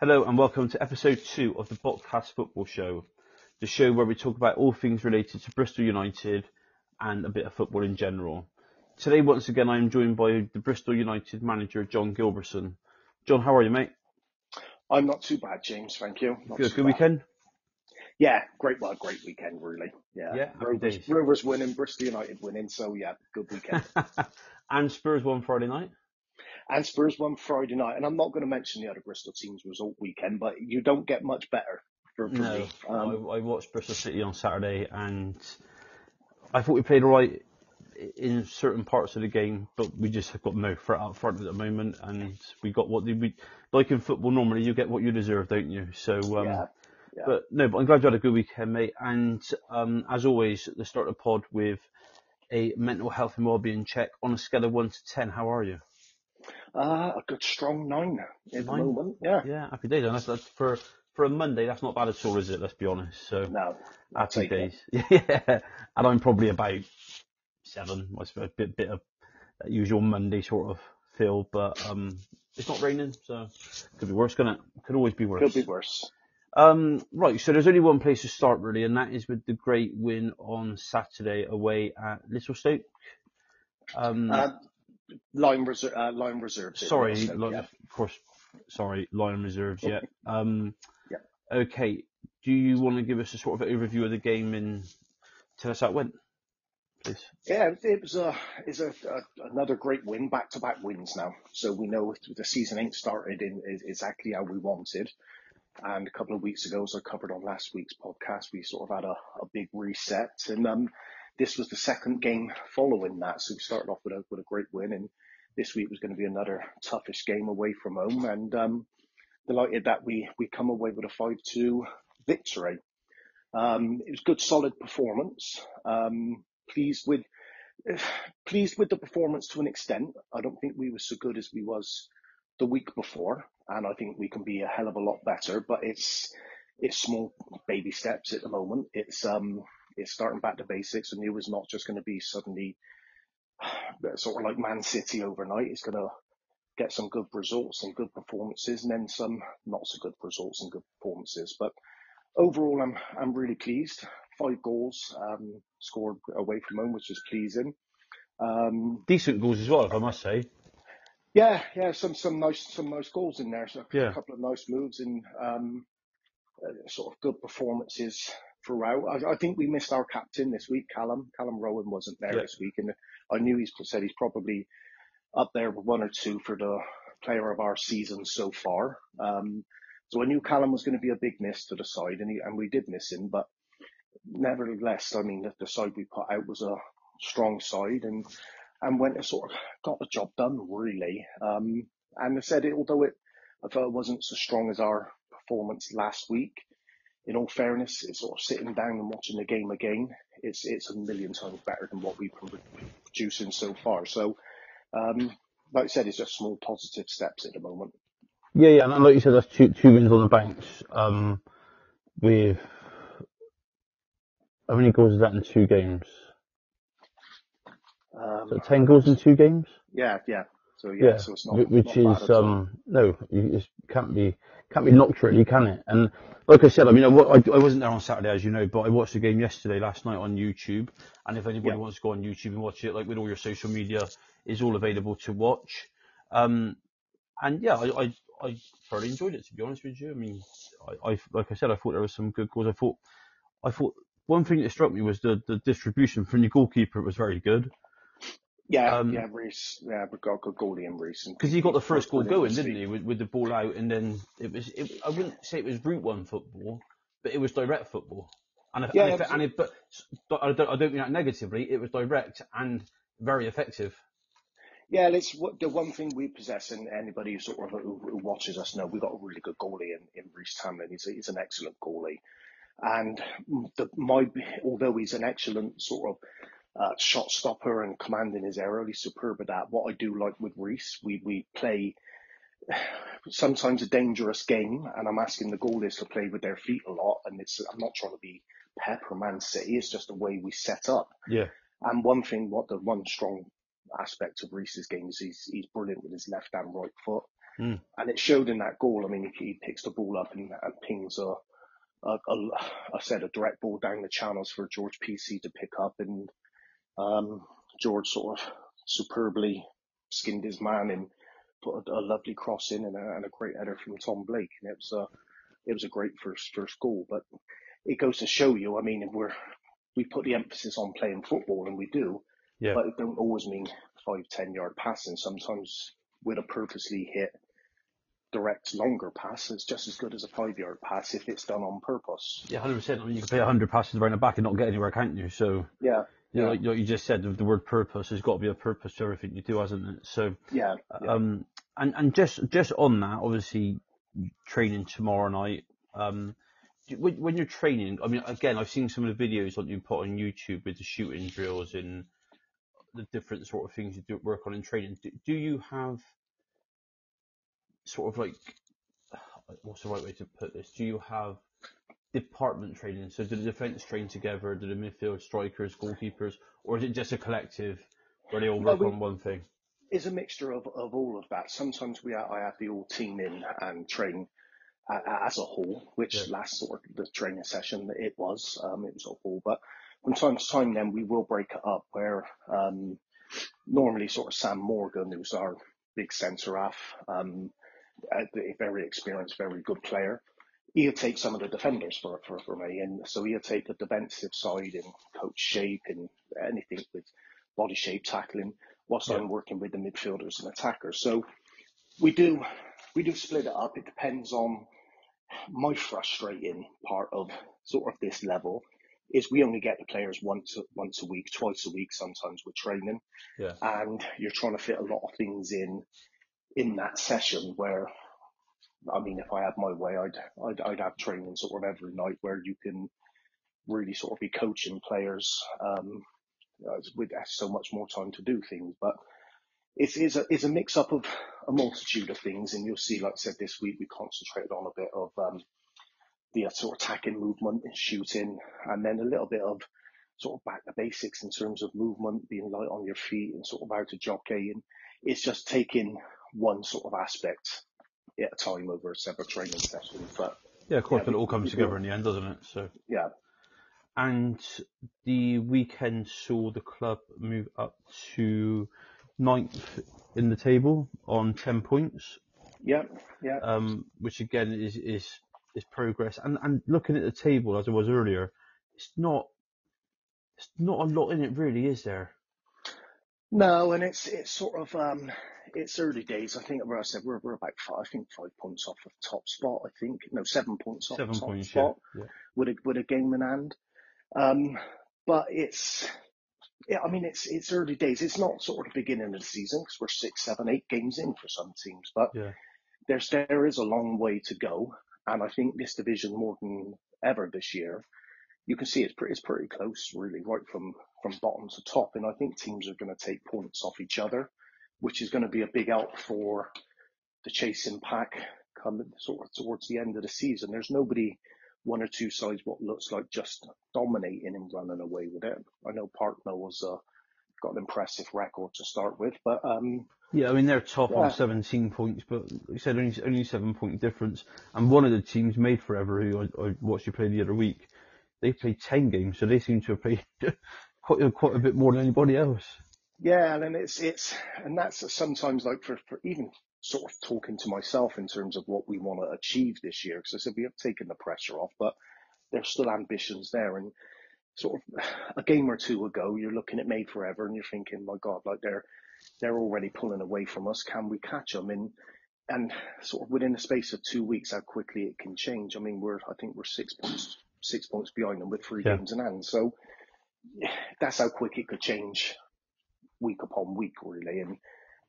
Hello and welcome to episode two of the Botcast Football Show, the show where we talk about all things related to Bristol United and a bit of football in general. Today, once again, I am joined by the Bristol United manager, John Gilbertson. John, how are you, mate? I'm not too bad, James. Thank you. Not Good, good bad. weekend? Yeah, great. Well, great weekend, really. Yeah. Yeah, Rovers. Rovers winning, Bristol United winning. So yeah, good weekend. and Spurs won Friday night? And Spurs won Friday night. And I'm not going to mention the other Bristol teams' result weekend, but you don't get much better for, for No, me. Um, I, I watched Bristol City on Saturday and I thought we played all right in certain parts of the game, but we just have got no threat up front at the moment, and we got what we like in football. Normally, you get what you deserve, don't you? So, um, yeah. Yeah. but no, but I'm glad you had a good weekend, mate. And um, as always, let's start the pod with a mental health and wellbeing check on a scale of one to ten. How are you? Uh, a good strong nine at the moment. Yeah. Yeah, happy days. And that's, that's for for a Monday. That's not bad at all, is it? Let's be honest. So. No. Happy days. Yeah, and I'm probably about seven. I suppose a bit, bit of that usual Monday sort of feel, but um, it's not raining, so could be worse, it? Could always be worse. Could be worse. Um, right, so there's only one place to start really, and that is with the great win on Saturday away at Little Stoke. Um, Uh, line, reser- uh, line reserves. sorry, Stoke, yeah. of course, sorry, Lion Reserves. Yeah. Um, Yeah. Okay. Do you want to give us a sort of overview of the game and tell us how it went, please? Yeah, it was a is a, a another great win, back to back wins now. So we know the season ain't started in is exactly how we wanted. And a couple of weeks ago, as I covered on last week's podcast, we sort of had a, a big reset, and um, this was the second game following that. So we started off with a with a great win, and this week was going to be another toughish game away from home, and um, delighted that we we come away with a five two victory. Um, it was good, solid performance. Um, pleased with pleased with the performance to an extent. I don't think we were so good as we was the week before, and I think we can be a hell of a lot better. But it's it's small baby steps at the moment. It's um it's starting back to basics, and it was not just going to be suddenly sort of like Man City overnight. It's going to get some good results and good performances, and then some not so good results and good performances. But overall, I'm I'm really pleased. Five goals um, scored away from home, which is pleasing. Um, Decent goals as well, if I must say. yeah, yeah, some some nice some nice goals in there. So Yeah. a couple of nice moves and um, uh, sort of good performances throughout. I, I think we missed our captain this week, Callum. Callum Rowan wasn't there Yeah. this week, and I knew he's said he's probably up there with one or two for the player of our season so far. Um, so I knew Callum was going to be a big miss to the side, and he, and we did miss him, but nevertheless, I mean, the, the side we put out was a strong side, and and went to sort of got the job done really. Um, and I said, it, although it I felt it wasn't so strong as our performance last week. In all fairness, it's sort of sitting down and watching the game again. It's it's a million times better than what we've been producing so far. So, um, like I said, it's just small positive steps at the moment. Yeah, yeah, and like you said, that's two two wins on the banks. Um, with how many goals is that in two games? Um, So ten goals in two games. yeah, yeah. So yeah, Yeah, so it's not which not is um no, you it can't be can't be knocked really, can it? And like I said, I mean, I, I, wasn't there on Saturday, as you know, but I watched the game yesterday, last night on YouTube. And if anybody Yeah. wants to go on YouTube and watch it, like with all your social media, is all available to watch. Um, and yeah, I, I I thoroughly enjoyed it to be honest with you. I mean, I, I like I said, I thought there was some good goals. I thought I thought one thing that struck me was the the distribution from your goalkeeper was very good. Yeah, Um, yeah, Reese. Yeah, we've got a good goalie in Reese. Because he got the first goal going, didn't he, with, with the ball out, and then it was. It, I wouldn't say it was route one football, but it was direct football. And if, Yeah, and, if, and if, but, but I don't, I don't mean that negatively. It was direct and very effective. Yeah, it's the one thing we possess, and anybody who sort of who, who watches us know, we've got a really good goalie in, in Reese Tamlin. He's, a, he's an excellent goalie, and the, my although he's an excellent sort of uh, shot stopper and commanding his area, he's superb at that. What I do like with Reese, we we play sometimes a dangerous game, and I'm asking the goalies to play with their feet a lot. And it's I'm not trying to be Pep or Man City. It's just the way we set up. Yeah. And one thing, what the one strong aspect of Reese's game is he's he's brilliant with his left and right foot. Mm. And it showed in that goal. I mean, he, he picks the ball up and, and pings a, a, a, a set of direct ball down the channels for George PC to pick up, and um, George sort of superbly skinned his man and put a, a lovely cross in and a, and a, great header from Tom Blake, and it was a it was a great first first goal. But it goes to show you, I mean, we're we put the emphasis on playing football, and we do, yeah. but it don't always mean five ten yard passing. Sometimes with a purposely hit direct longer pass is just as good as a five yard pass if it's done on purpose. Yeah, hundred percent. I mean, you can play hundred passes around the back and not get anywhere, can't you? So yeah, you know, like, like you just said, the word purpose There's got to be a purpose to everything you do, hasn't it? So yeah, yeah. um, and and just just on that, obviously, training tomorrow night. Um, when, when you're training, I mean, again, I've seen some of the videos that you put on YouTube with the shooting drills and the different sort of things you do work on in training. Do, do you have sort of like what's the right way to put this? Do you have department training? So do the defence train together? Do the midfield, strikers, goalkeepers, or is it just a collective where they all work we, on one thing? It's a mixture of, of all of that. Sometimes we I have the all team in and train uh, as a whole, which yeah. last sort of the training session it was um, it was a whole, but from time to time then we will break it up where um, normally sort of Sam Morgan, who's our big centre half, um, a very experienced, very good player. He'll take some of the defenders for, for, for me. And so he'll take the defensive side and coach shape and anything with body shape tackling whilst yeah. I'm working with the midfielders and attackers. So we do, we do split it up. It depends on my frustrating part of sort of this level is we only get the players once once a week, twice a week, sometimes with training. Yeah. And you're trying to fit a lot of things in in that session where, I mean, if I had my way, I'd, I'd, I'd have training sort of every night where you can really sort of be coaching players, um, with so much more time to do things. But it's, it's a, it's a mix up of a multitude of things. And you'll see, like I said, this week we concentrated on a bit of, um, the sort of attacking movement and shooting, and then a little bit of sort of back the basics in terms of movement, being light on your feet and sort of how to jockey. And it's just taking one sort of aspect a time over several training sessions. But yeah, of course, yeah, but it all comes together in the end, doesn't it? So yeah. And the weekend saw the club move up to ninth in the table on ten points. Yeah, yeah. Um, which again is is is progress. And and looking at the table as I was earlier, it's not it's not a lot in it really, is there? No, and it's it's sort of um it's early days. I think, where I said, we're, we're about five, I think five points off of top spot. I think no, seven points off seven top points, spot yeah, yeah. with a with a game in hand. Um, but it's, yeah, I mean, it's it's early days. It's not sort of the beginning of the season because we're six, seven, eight games in for some teams. But yeah. there's there is a long way to go, and I think this division more than ever this year you can see it's pretty, it's pretty close, really, right from, from bottom to top. And I think teams are going to take points off each other which is going to be a big help for the chasing pack coming sort of towards the end of the season. There's nobody one or two sides what looks like just dominating and running away with it. I know Parkmill was uh, got an impressive record to start with, but um, yeah, I mean they're top yeah. on 17 points, but like you said only only seven point difference. And one of the teams made forever, who I, I watched you play the other week, they played 10 games, so they seem to have played quite quite a bit more than anybody else. Yeah, and it's it's and that's sometimes like for, for even sort of talking to myself in terms of what we want to achieve this year because I said we have taken the pressure off, but there's still ambitions there and sort of a game or two ago you're looking at Made Forever and you're thinking, my God, like they're they're already pulling away from us. Can we catch them? And and sort of within the space of two weeks, how quickly it can change. I mean, we're I think we're six points six points behind them with three yeah. games in hand. So that's how quick it could change week upon week, really. And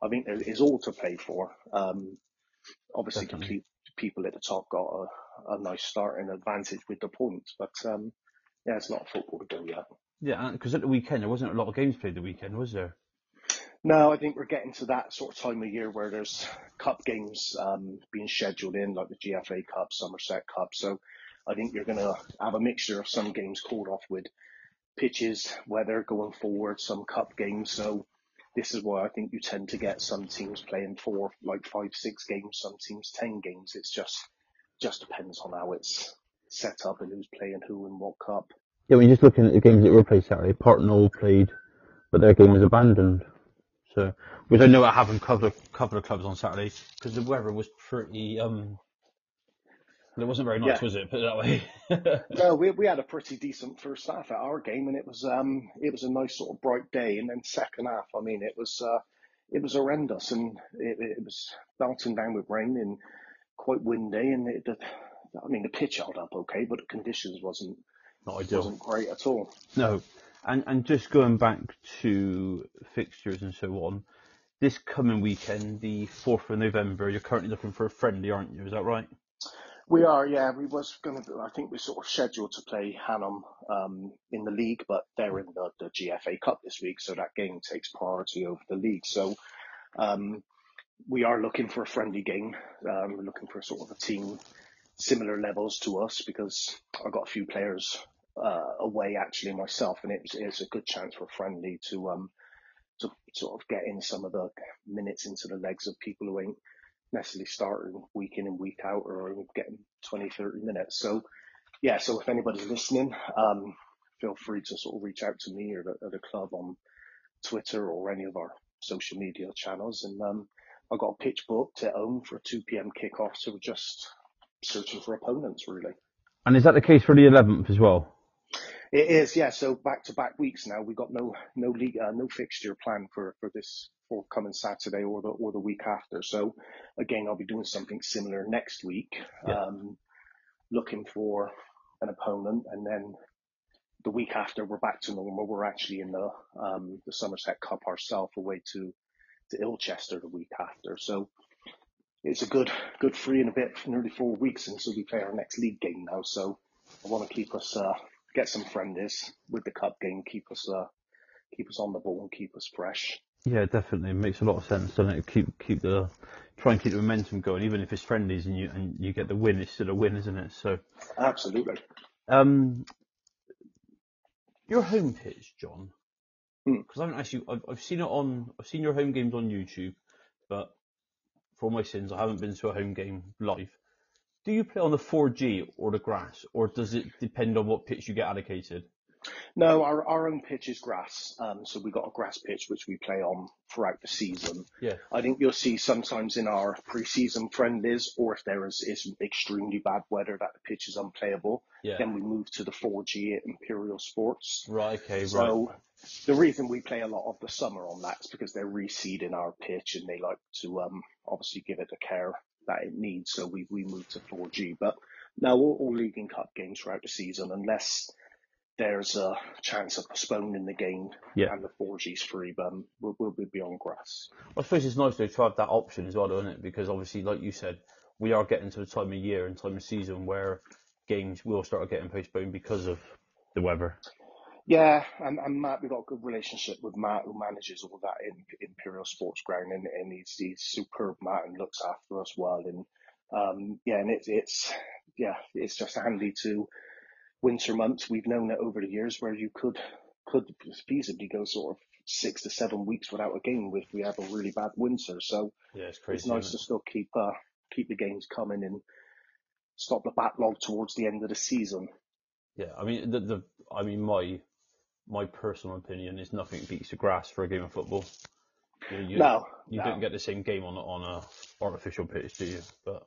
I think there is all to play for. Um, obviously, people at the top got a, a nice start and advantage with the points, but um, yeah, it's not football to go yet. Yeah, because at the weekend there wasn't a lot of games played. The weekend was there? No, I think we're getting to that sort of time of year where there's cup games um, being scheduled in, like the GFA Cup, Somerset Cup. So I think you're going to have a mixture of some games called off with pitches, weather going forward, some cup games. So this is why I think you tend to get some teams playing four, like five, six games, some teams ten games. It's just just depends on how it's set up and who's playing who and what cup. Yeah, when you're just looking at the games that were played Saturday, Partnell played, but their game was abandoned. So, which I know haven't covered a couple of clubs on Saturday because the weather was pretty um it wasn't very nice, yeah. was it? Put it that way. no, we we had a pretty decent first half at our game, and it was um it was a nice sort of bright day, and then second half, I mean, it was uh it was horrendous, and it, it was bouncing down with rain and quite windy, and it, I mean the pitch held up okay, but the conditions wasn't not ideal, wasn't great at all. No, and and just going back to fixtures and so on, this coming weekend, the fourth of November, you're currently looking for a friendly, aren't you? Is that right? We are, yeah. We was going to. I think we're sort of scheduled to play Hanham um, in the league, but they're in the, the GFA Cup this week, so that game takes priority over the league. So um, we are looking for a friendly game. Um, we're looking for sort of a team similar levels to us because I've got a few players uh, away actually myself, and it's, it's a good chance for a friendly to um to sort of get in some of the minutes into the legs of people who ain't necessarily starting week in and week out or getting 20, 30 minutes. So, yeah, so if anybody's listening, um, feel free to sort of reach out to me or the, or the club on Twitter or any of our social media channels. And um, I've got a pitch booked at home for a 2 p.m. kickoff. So we're just searching for opponents, really. And is that the case for the 11th as well? It is, yeah. So back to back weeks now. We've got no no league, uh, no fixture planned for for this forthcoming Saturday or the or the week after. So again, I'll be doing something similar next week. Yeah. Um, looking for an opponent, and then the week after we're back to normal. We're actually in the um, the Somerset Cup ourselves, away to to Ilchester the week after. So it's a good good three and a bit, nearly four weeks until we play our next league game now. So I want to keep us uh, get some friendlies with the cup game, keep us uh, keep us on the ball and keep us fresh. Yeah, definitely it makes a lot of sense, doesn't it? Keep keep the try and keep the momentum going, even if it's friendlies and you and you get the win, it's still a win, isn't it? So absolutely. Um, your home pitch, John, because hmm. I haven't actually I've, I've seen it on I've seen your home games on YouTube, but for all my sins, I haven't been to a home game live. Do you play on the 4G or the grass, or does it depend on what pitch you get allocated? No, our, our own pitch is grass. Um, so we've got a grass pitch which we play on throughout the season. Yeah. I think you'll see sometimes in our pre-season friendlies, or if there is, is extremely bad weather that the pitch is unplayable, yeah. then we move to the 4G at Imperial Sports. Right. Okay. So right. the reason we play a lot of the summer on that is because they're reseeding our pitch and they like to um, obviously give it the care that it needs. So we we moved to 4G. But now all, all League and Cup games throughout the season, unless there's a chance of postponing the game yeah. and the 4G's free, but um, we'll, we'll be on grass. I suppose it's nice to have that option as well, isn't it? Because obviously, like you said, we are getting to the time of year and time of season where games will start getting postponed because of the weather. Yeah, and, and Matt, we've got a good relationship with Matt, who manages all that in Imperial Sports Ground, and, and he's, he's superb, Matt, and looks after us well. And um, yeah, and it's it's yeah, it's just handy to winter months. We've known it over the years where you could could feasibly go sort of six to seven weeks without a game if we have a really bad winter. So yeah, it's crazy. It's nice to still keep uh, keep the games coming and stop the backlog towards the end of the season. Yeah, I mean the, the I mean my my personal opinion is nothing beats the grass for a game of football. You, you, no, you no. don't get the same game on on a artificial pitch, do you? But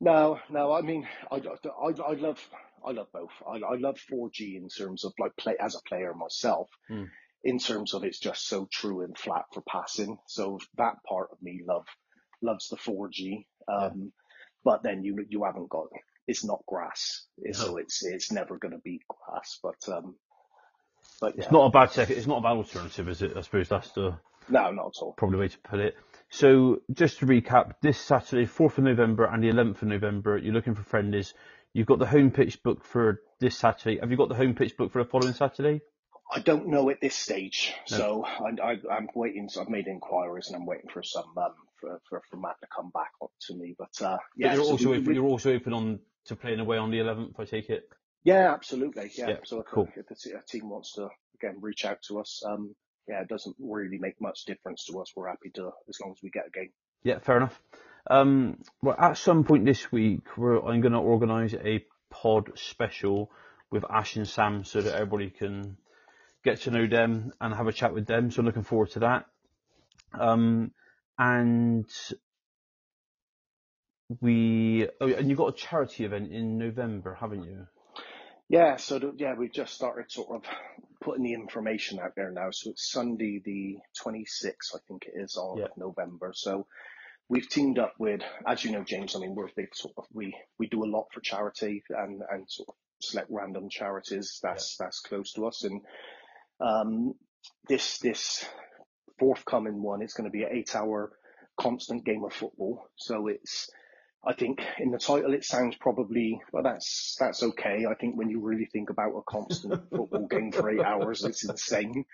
no, no. I mean, I, I, I love I love both. I, I love 4G in terms of like play as a player myself. Mm. In terms of it's just so true and flat for passing. So that part of me love loves the 4G. Um, yeah. But then you you haven't got it's not grass, no. so it's it's never going to be grass. But um, but yeah. It's not a bad second. It's not a bad alternative, is it? I suppose that's the no, not at all. Probably way to put it. So just to recap, this Saturday, 4th of November and the 11th of November, you're looking for friendlies. You've got the home pitch booked for this Saturday. Have you got the home pitch booked for the following Saturday? I don't know at this stage, no. so I, am waiting. So I've made inquiries and I'm waiting for some um, for, for, for Matt to come back up to me. But uh, yeah, but you're so also we, open, you're also open on to playing away on the 11th. I take it. Yeah, absolutely. Yeah. yeah so cool. if, a team wants to again reach out to us, um, yeah, it doesn't really make much difference to us. We're happy to as long as we get a game. Yeah, fair enough. Um, well, at some point this week, we're, I'm going to organise a pod special with Ash and Sam so that everybody can get to know them and have a chat with them. So I'm looking forward to that. Um, and we, oh, and you've got a charity event in November, haven't you? Yeah, so the, yeah, we've just started sort of putting the information out there now. So it's Sunday the 26th, I think it is, of Yeah. November. So we've teamed up with, as you know, James. I mean, we're a big sort of we we do a lot for charity and and sort of select random charities that's that's close to us. And um, this this forthcoming one is going to be an eight-hour constant game of football. So it's I think in the title it sounds probably well that's that's okay. I think when you really think about a constant football game for eight hours, it's insane.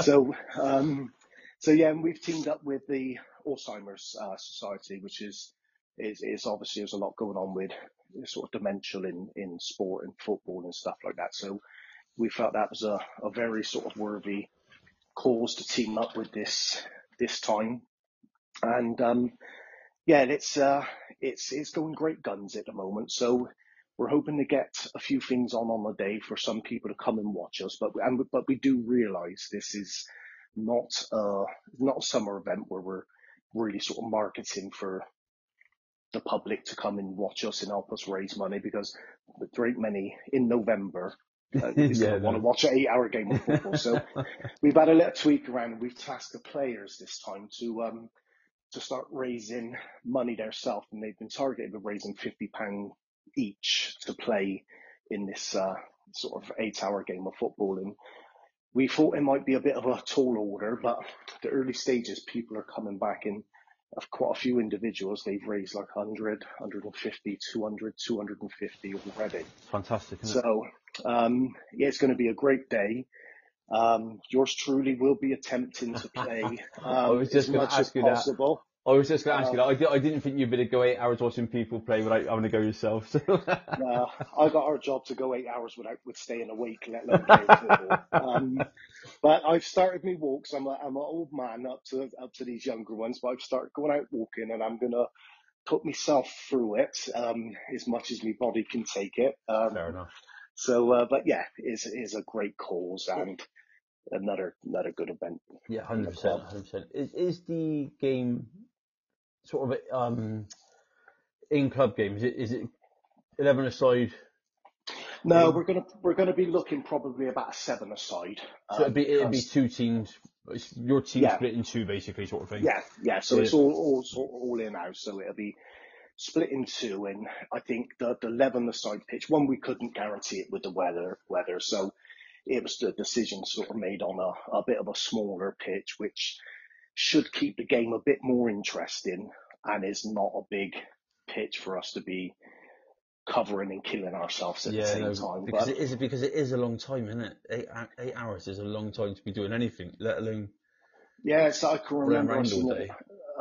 So um, so yeah, and we've teamed up with the Alzheimer's uh, Society, which is is is obviously there's a lot going on with sort of dementia in in sport and football and stuff like that. So we felt that was a, a very sort of worthy cause to team up with this this time. And um, yeah, it's uh, it's it's going great guns at the moment. So we're hoping to get a few things on on the day for some people to come and watch us. But and but we do realise this is not a not a summer event where we're really sort of marketing for the public to come and watch us and help us raise money because there ain't many in November uh, is Yeah, going to want to watch an eight-hour game of football. So we've had a little tweak around. We've tasked the players this time to um to start raising money themselves, and they've been targeted with raising fifty pound each to play in this uh, sort of eight-hour game of football. And we thought it might be a bit of a tall order, but the early stages, people are coming back in. Of quite a few individuals, they've raised like 100, 150, 200, 250 already. Fantastic? So, um, yeah, it's going to be a great day. Um, yours truly will be attempting to play I um, was just gonna much as you that. I was just going to ask you Um, that. I, di- I didn't think you'd be to go eight hours watching people play without having to go yourself. So. Uh, I got our job to go eight hours without with staying awake, let alone playing football. Um, but I've started my walks. I'm a, I'm an old man up to up to these younger ones, but I've started going out walking, and I'm gonna put myself through it um, as much as my body can take it. Um, Fair enough. So, uh, but yeah, it's is a great cause and another another good event. Yeah, hundred percent, hundred percent. Is is the game sort of um in club game? Is it is it eleven aside? No, we're gonna we're gonna be looking probably about a seven aside. So um, it'd be it'd be two teams. It's your team Yeah. split in two, basically, sort of thing. Yeah, yeah. So Yeah. it's all all sort all in house. So it'll be split in two, and I think the the eleven the side pitch. One we couldn't guarantee it with the weather weather, so it was the decision sort of made on a, a bit of a smaller pitch, which should keep the game a bit more interesting, and is not a big pitch for us to be covering and killing ourselves at the same no, time. because But it is because it is a long time, isn't it? Eight uh, eight hours is a long time to be doing anything, let alone yeah, so I can remember I around a, day.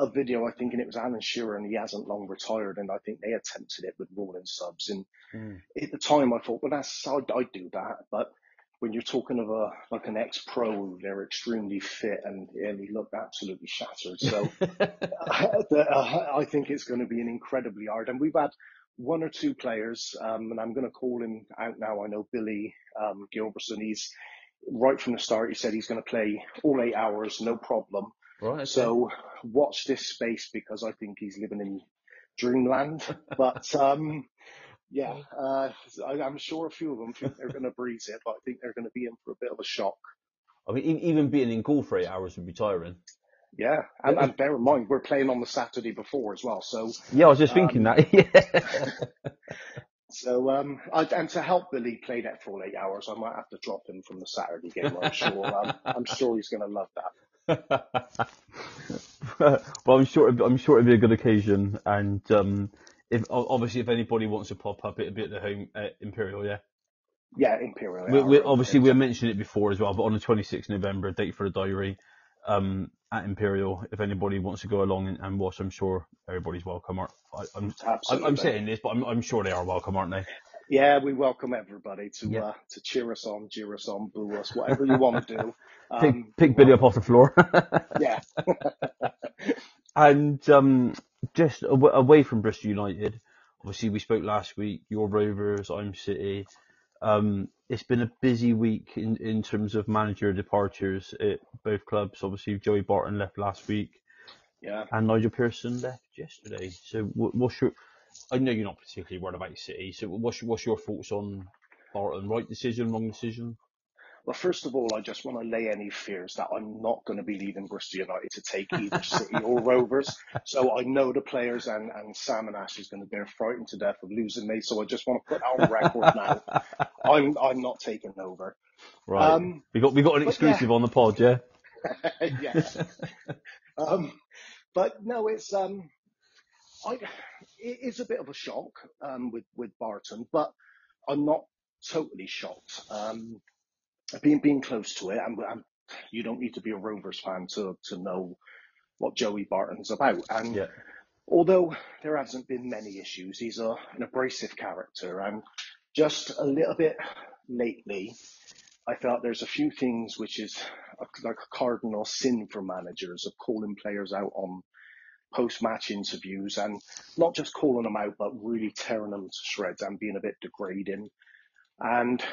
A video, I think, and it was Alan Shearer, and he hasn't long retired, and I think they attempted it with rolling subs. And Mm. at the time, I thought, well, that's I'd, I'd do that, but when you're talking of a like an ex-pro, they're extremely fit, and, and he looked absolutely shattered. So the- uh, I think it's going to be an incredibly hard. And we've had one or two players, um, and I'm going to call him out now. I know Billy um, Gilbertson. He's right from the start. He said he's going to play all eight hours, no problem. Right. okay. So watch this space because I think he's living in dreamland. But um, yeah, uh, I, I'm sure a few of them think they're going to breeze it, but I think they're going to be in for a bit of a shock. I mean, even being in goal for eight hours would be tiring. Yeah, and, and bear in mind we're playing on the Saturday before as well. So Yeah, I was just thinking that. Yeah. so um, I, and to help Billy play that full eight hours, I might have to drop him from the Saturday game. I'm sure. Um, I'm sure he's going to love that. well, I'm sure I'm sure it'll be a good occasion, and um, if obviously if anybody wants to pop up, it'll be at the home at Imperial. Yeah. Yeah, Imperial. We, we, obviously, we mentioned it before as well, but on the 26th November, date for the diary um, at Imperial. If anybody wants to go along and, and watch, I'm sure everybody's welcome. I, I'm, I'm, I'm saying this, but I'm, I'm sure they are welcome, aren't they? Yeah, we welcome everybody to Yeah. uh, to cheer us on, cheer us on, boo us, whatever you want to do. Pick, Um, pick Billy up off the floor. yeah, and um, just aw- away from Bristol United, obviously we spoke last week. Your Rovers, I'm City. Um, it's been a busy week in, in terms of manager departures at both clubs. Obviously, Joey Barton left last week, yeah. and Nigel Pearson left yesterday. So, what, what's your? I know you're not particularly worried about City. So, what's your, what's your thoughts on Barton? Right decision, wrong decision? Well, first of all, I just want to lay any fears that I'm not going to be leaving Bristol United to take either City or Rovers. So I know the players and, and Sam and Ash is going to be frightened to death of losing me. So I just want to put that on record now. I'm I'm not taking over. Right. Um, we got we got an exclusive on the pod, yeah. yes. Um, but no, it's um, I it is a bit of a shock um with with Barton, but I'm not totally shocked. Um, being being close to it, and, and you don't need to be a Rovers fan to to know what Joey Barton's about. And Yeah. although there hasn't been many issues, he's a, an abrasive character, and just a little bit lately, I felt there's a few things which is a, like a cardinal sin for managers of calling players out on post-match interviews and not just calling them out, but really tearing them to shreds and being a bit degrading and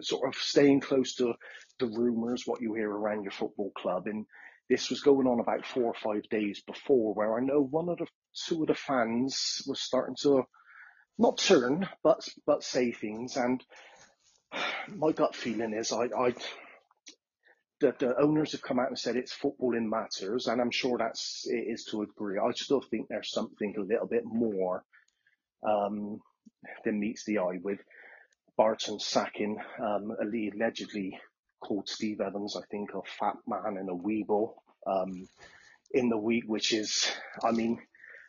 sort of staying close to the rumours, what you hear around your football club. And this was going on about four or five days before, where I know one of the two of the fans was starting to not turn, but but say things. And my gut feeling is, I, I the, the owners have come out and said it's footballing matters, and I'm sure that's it is to a degree. I still think there's something a little bit more um, than meets the eye with Barton sacking um, allegedly called Steve Evans, I think, a fat man and a weeble um, in the week, which is, I mean,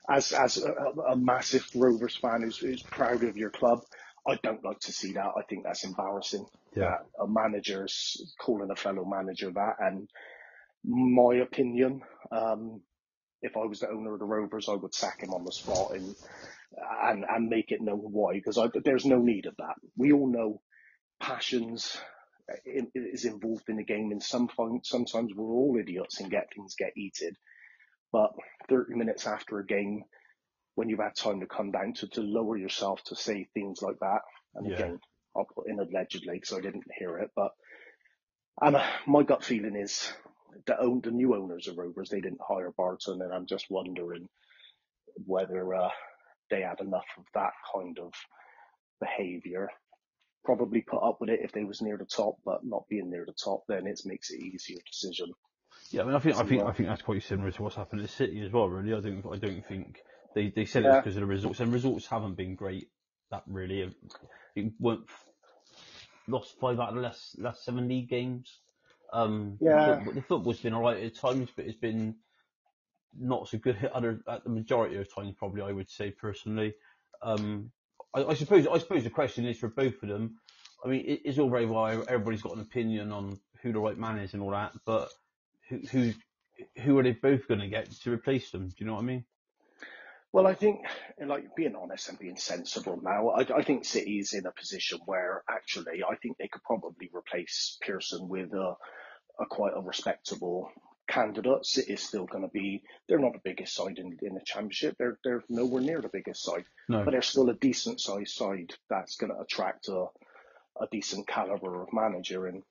as as a, a massive Rovers fan who's, who's proud of your club, I don't like to see that. I think that's embarrassing. Yeah. That a manager's calling a fellow manager that, and my opinion, um, if I was the owner of the Rovers, I would sack him on the spot and and and make it known why, because there's no need of that. We all know passions i- is involved in the game, and some sometimes we're all idiots and get things get heated. But 30 minutes after a game, when you've had time to come down to, to lower yourself to say things like that, and Yeah. again, I'll put in allegedly because I didn't hear it, but uh, my gut feeling is the own the new owners of Rovers they didn't hire Barton, and I'm just wondering whether uh, they had enough of that kind of behaviour. Probably put up with it if they was near the top, but not being near the top, then it makes it easier decision. Yeah, I mean, I think I think uh, I think that's quite similar to what's happened at City as well. Really, I don't I don't think they they said Yeah. it's because of the results, and results haven't been great. That really, it weren't lost five out of the last last seven league games. Um, Yeah. the, the football's been alright at times, but it's been not so good at other at the majority of times. Probably, I would say personally. Um, I, I suppose I suppose the question is for both of them. I mean, it, it's all very well. Everybody's got an opinion on who the right man is and all that, but who who who are they both going to get to replace them? Do you know what I mean? Well, I think, like being honest and being sensible now, I, I think City is in a position where actually I think they could probably replace Pearson with a, a quite a respectable candidate. City is still going to be, they're not the biggest side in, in the championship. They're, they're nowhere near the biggest side, No. but they're still a decent sized side that's going to attract a, a decent caliber of manager. And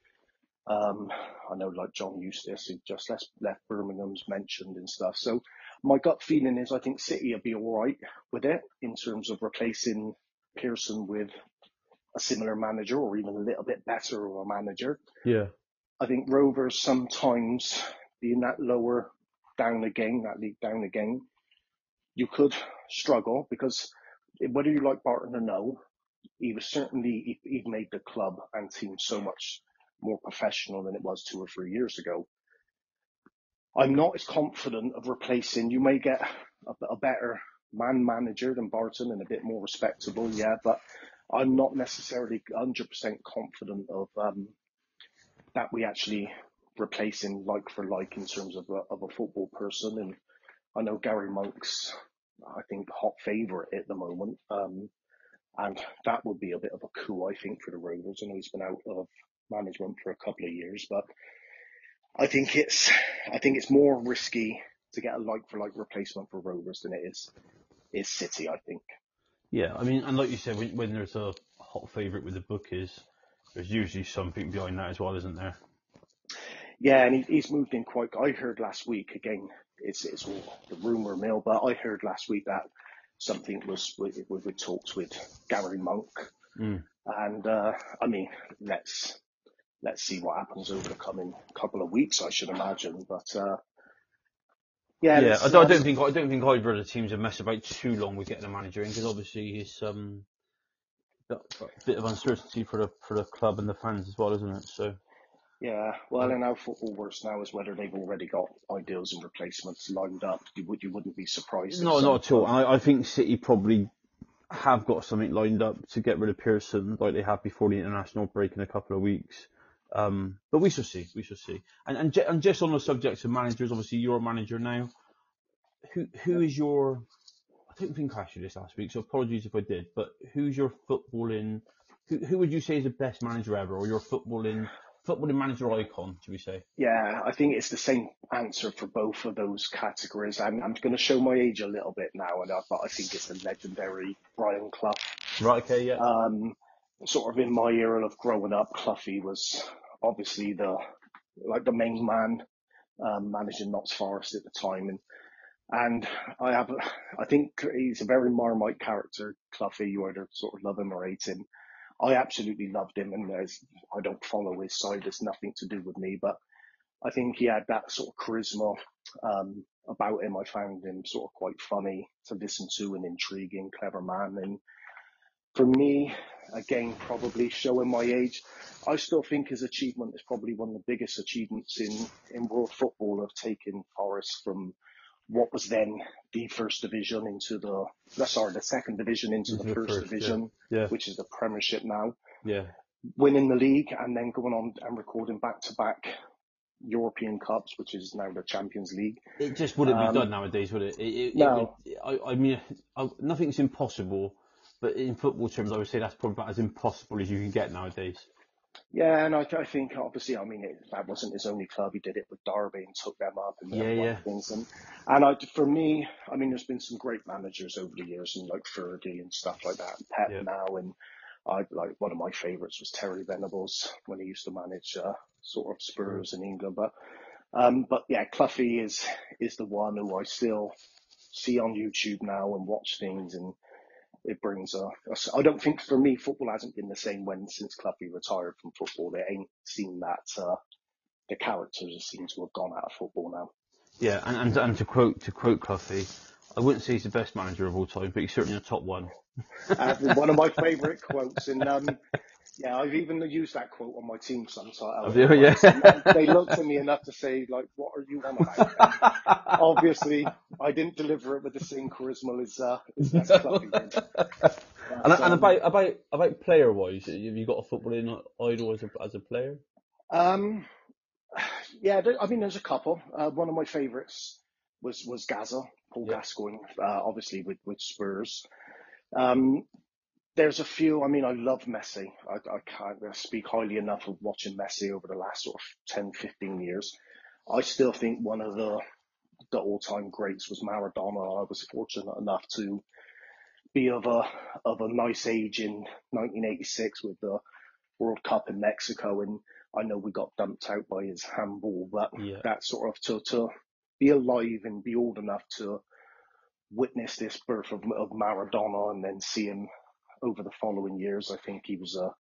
um, I know like John Eustace, who just left, left Birmingham's mentioned and stuff. So my gut feeling is I think City will be all right with it in terms of replacing Pearson with a similar manager or even a little bit better of a manager. Yeah. I think Rovers sometimes being that lower down again, that league down again, you could struggle because whether you like Barton or no, he was certainly he, he made the club and team so much more professional than it was two or three years ago. I'm not as confident of replacing. You may get a, a better man manager than Barton and a bit more respectable, yeah, but I'm not necessarily 100% confident of um, that we actually replace him like for like in terms of a, of a football person. And I know Gary Monk's, I think, hot favourite at the moment. Um, and that would be a bit of a coup, I think, for the Rovers. I know he's been out of management for a couple of years, but I think it's I think it's more risky to get a like for like replacement for Rovers than it is is City. I think. Yeah, I mean, and like you said, when, when there's a hot favourite with the bookies, there's usually something behind that as well, isn't there? Yeah, and he, he's moved in quite. I heard last week again. It's it's all the rumor mill, but I heard last week that something was with, with, with talks with Gary Monk, Mm. and uh, I mean, let's let's see what happens over the coming couple of weeks. I should imagine, but uh, yeah, Yeah, I don't, I don't think I don't think either of the teams have messed about too long with getting a manager in because obviously it's um a bit of uncertainty for the for the club and the fans as well, isn't it? So Yeah, well, and how football works now is whether they've already got ideals and replacements lined up. You would you wouldn't be surprised. no, not at all. I, I think City probably have got something lined up to get rid of Pearson, like they have before the international break in a couple of weeks. Um, but we shall see. We shall see. And and, ju- and just on the subject of managers, obviously you're a manager now. Who who is your? I don't think I asked you this last week, so apologies if I did. But who's your footballing? Who who would you say is the best manager ever, or your footballing footballing manager icon? Should we say? Yeah, I think it's the same answer for both of those categories. I'm I'm going to show my age a little bit now, and I, but I think it's the legendary Brian Clough. Right. Okay. Yeah. Um, sort of in my era of growing up, Cloughie was obviously the like the main man um, managing Notts Forest at the time, and and I have I think he's a very Marmite character, Cloughie. You either sort of love him or hate him. I absolutely loved him, and I don't follow his side. It's nothing to do with me, but I think he had that sort of charisma um, about him. I found him sort of quite funny to listen to, an intriguing, clever man, and for me, again, probably showing my age, I still think his achievement is probably one of the biggest achievements in, in world football of taking Forest from what was then the first division into the, sorry, the second division into the the first first, yeah. division, Yeah. which is the Premiership now, Yeah. winning the league and then going on and recording back to back European Cups, which is now the Champions League. It just wouldn't Um, be done nowadays, would it? it, it, No. it would, I, I mean, I, nothing's impossible, but in football terms, I would say that's probably about as impossible as you can get nowadays. Yeah, and I, I think obviously, I mean, it, that wasn't his only club. He did it with Derby and took them up and Yeah, yeah. things. And and I, for me, I mean, there's been some great managers over the years, and like Fergie and stuff like that, and Pep Yeah. now, and I like one of my favourites was Terry Venables when he used to manage uh, sort of Spurs in England. But um, but yeah, Cloughie is is the one who I still see on YouTube now and watch things and. It brings a, I don't think for me football hasn't been the same when since Cloughie retired from football. They ain't seen that uh, the characters seem to have gone out of football now. Yeah, and, and, and to quote to quote Cloughie, I wouldn't say he's the best manager of all time, but he's certainly a top one. Uh, one of my favourite quotes, and um, yeah, I've even used that quote on my team sometimes. You? Yeah. And they looked at me enough to say, like, "What are you on about?" Obviously, I didn't deliver it with the same charisma as uh, as, as Cloughie did. But, And, and um, about about about player wise, have you got a footballing idol as a as a player? Um, yeah, I mean, there's a couple. Uh, one of my favourites was was Gaza, Paul Yeah. Gascoigne, uh, obviously with with Spurs. Um, there's a few. I mean, I love Messi. I, I can't speak highly enough of watching Messi over the last sort of 10, 15 years. I still think one of the the all time greats was Maradona. I was fortunate enough to be of a of a nice age in 1986 with the World Cup in Mexico, and I know we got dumped out by his handball, but Yeah. that sort of to to be alive and be old enough to witness this birth of, of Maradona and then see him over the following years, I think he was a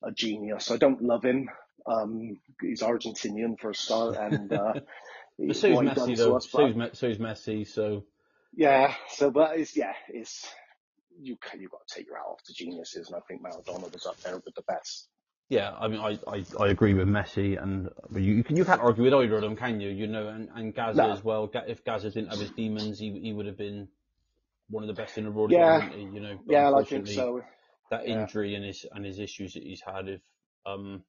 a genius. I don't love him. Um, he's Argentinian for a start, and uh, But so's what he done Messi though. us, but- So's, Me- so's Messi. So yeah. So, but it's yeah, it's you you got to take your hat off to geniuses, and I think Maradona was up there with the best. Yeah, I mean, I, I, I agree with Messi, and but you you, can, you can't argue with either of them, can you? You know, and, and Gaza No. as well. If Gaza didn't have his demons, he he would have been one of the best in the world. Yeah. he? You know, Yeah, I think so. that Yeah. injury and his and his issues that he's had have um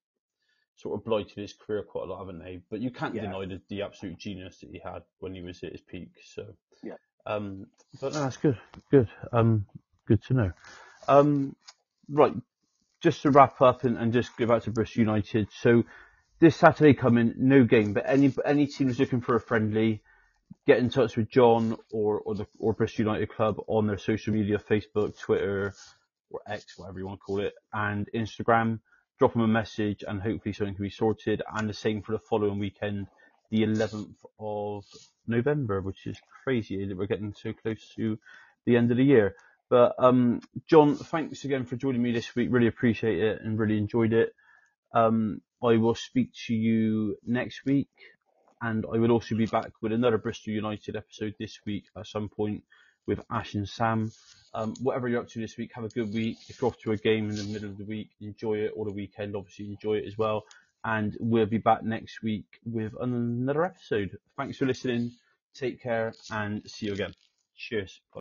sort of blighted his career quite a lot, haven't they? But you can't Yeah. deny the, the absolute genius that he had when he was at his peak. So Yeah. um, but no, that's good, good, um, good to know. Um, right, just to wrap up and, and just go back to Bristol United. So this Saturday coming, no game, but any any team who's looking for a friendly, get in touch with John or or the or Bristol United Club on their social media, Facebook, Twitter, or X, whatever you want to call it, and Instagram. Drop them a message, and hopefully something can be sorted. And the same for the following weekend, the 11th of November, which is crazy that we're getting so close to the end of the year. But um, John, thanks again for joining me this week. Really appreciate it and really enjoyed it. Um, I will speak to you next week, and I will also be back with another Bristol United episode this week at some point with Ash and Sam. Um, whatever you're up to this week, have a good week. If you're off to a game in the middle of the week, enjoy it, or the weekend, obviously enjoy it as well. And we'll be back next week with another episode. Thanks for listening. Take care and see you again. Cheers. Bye.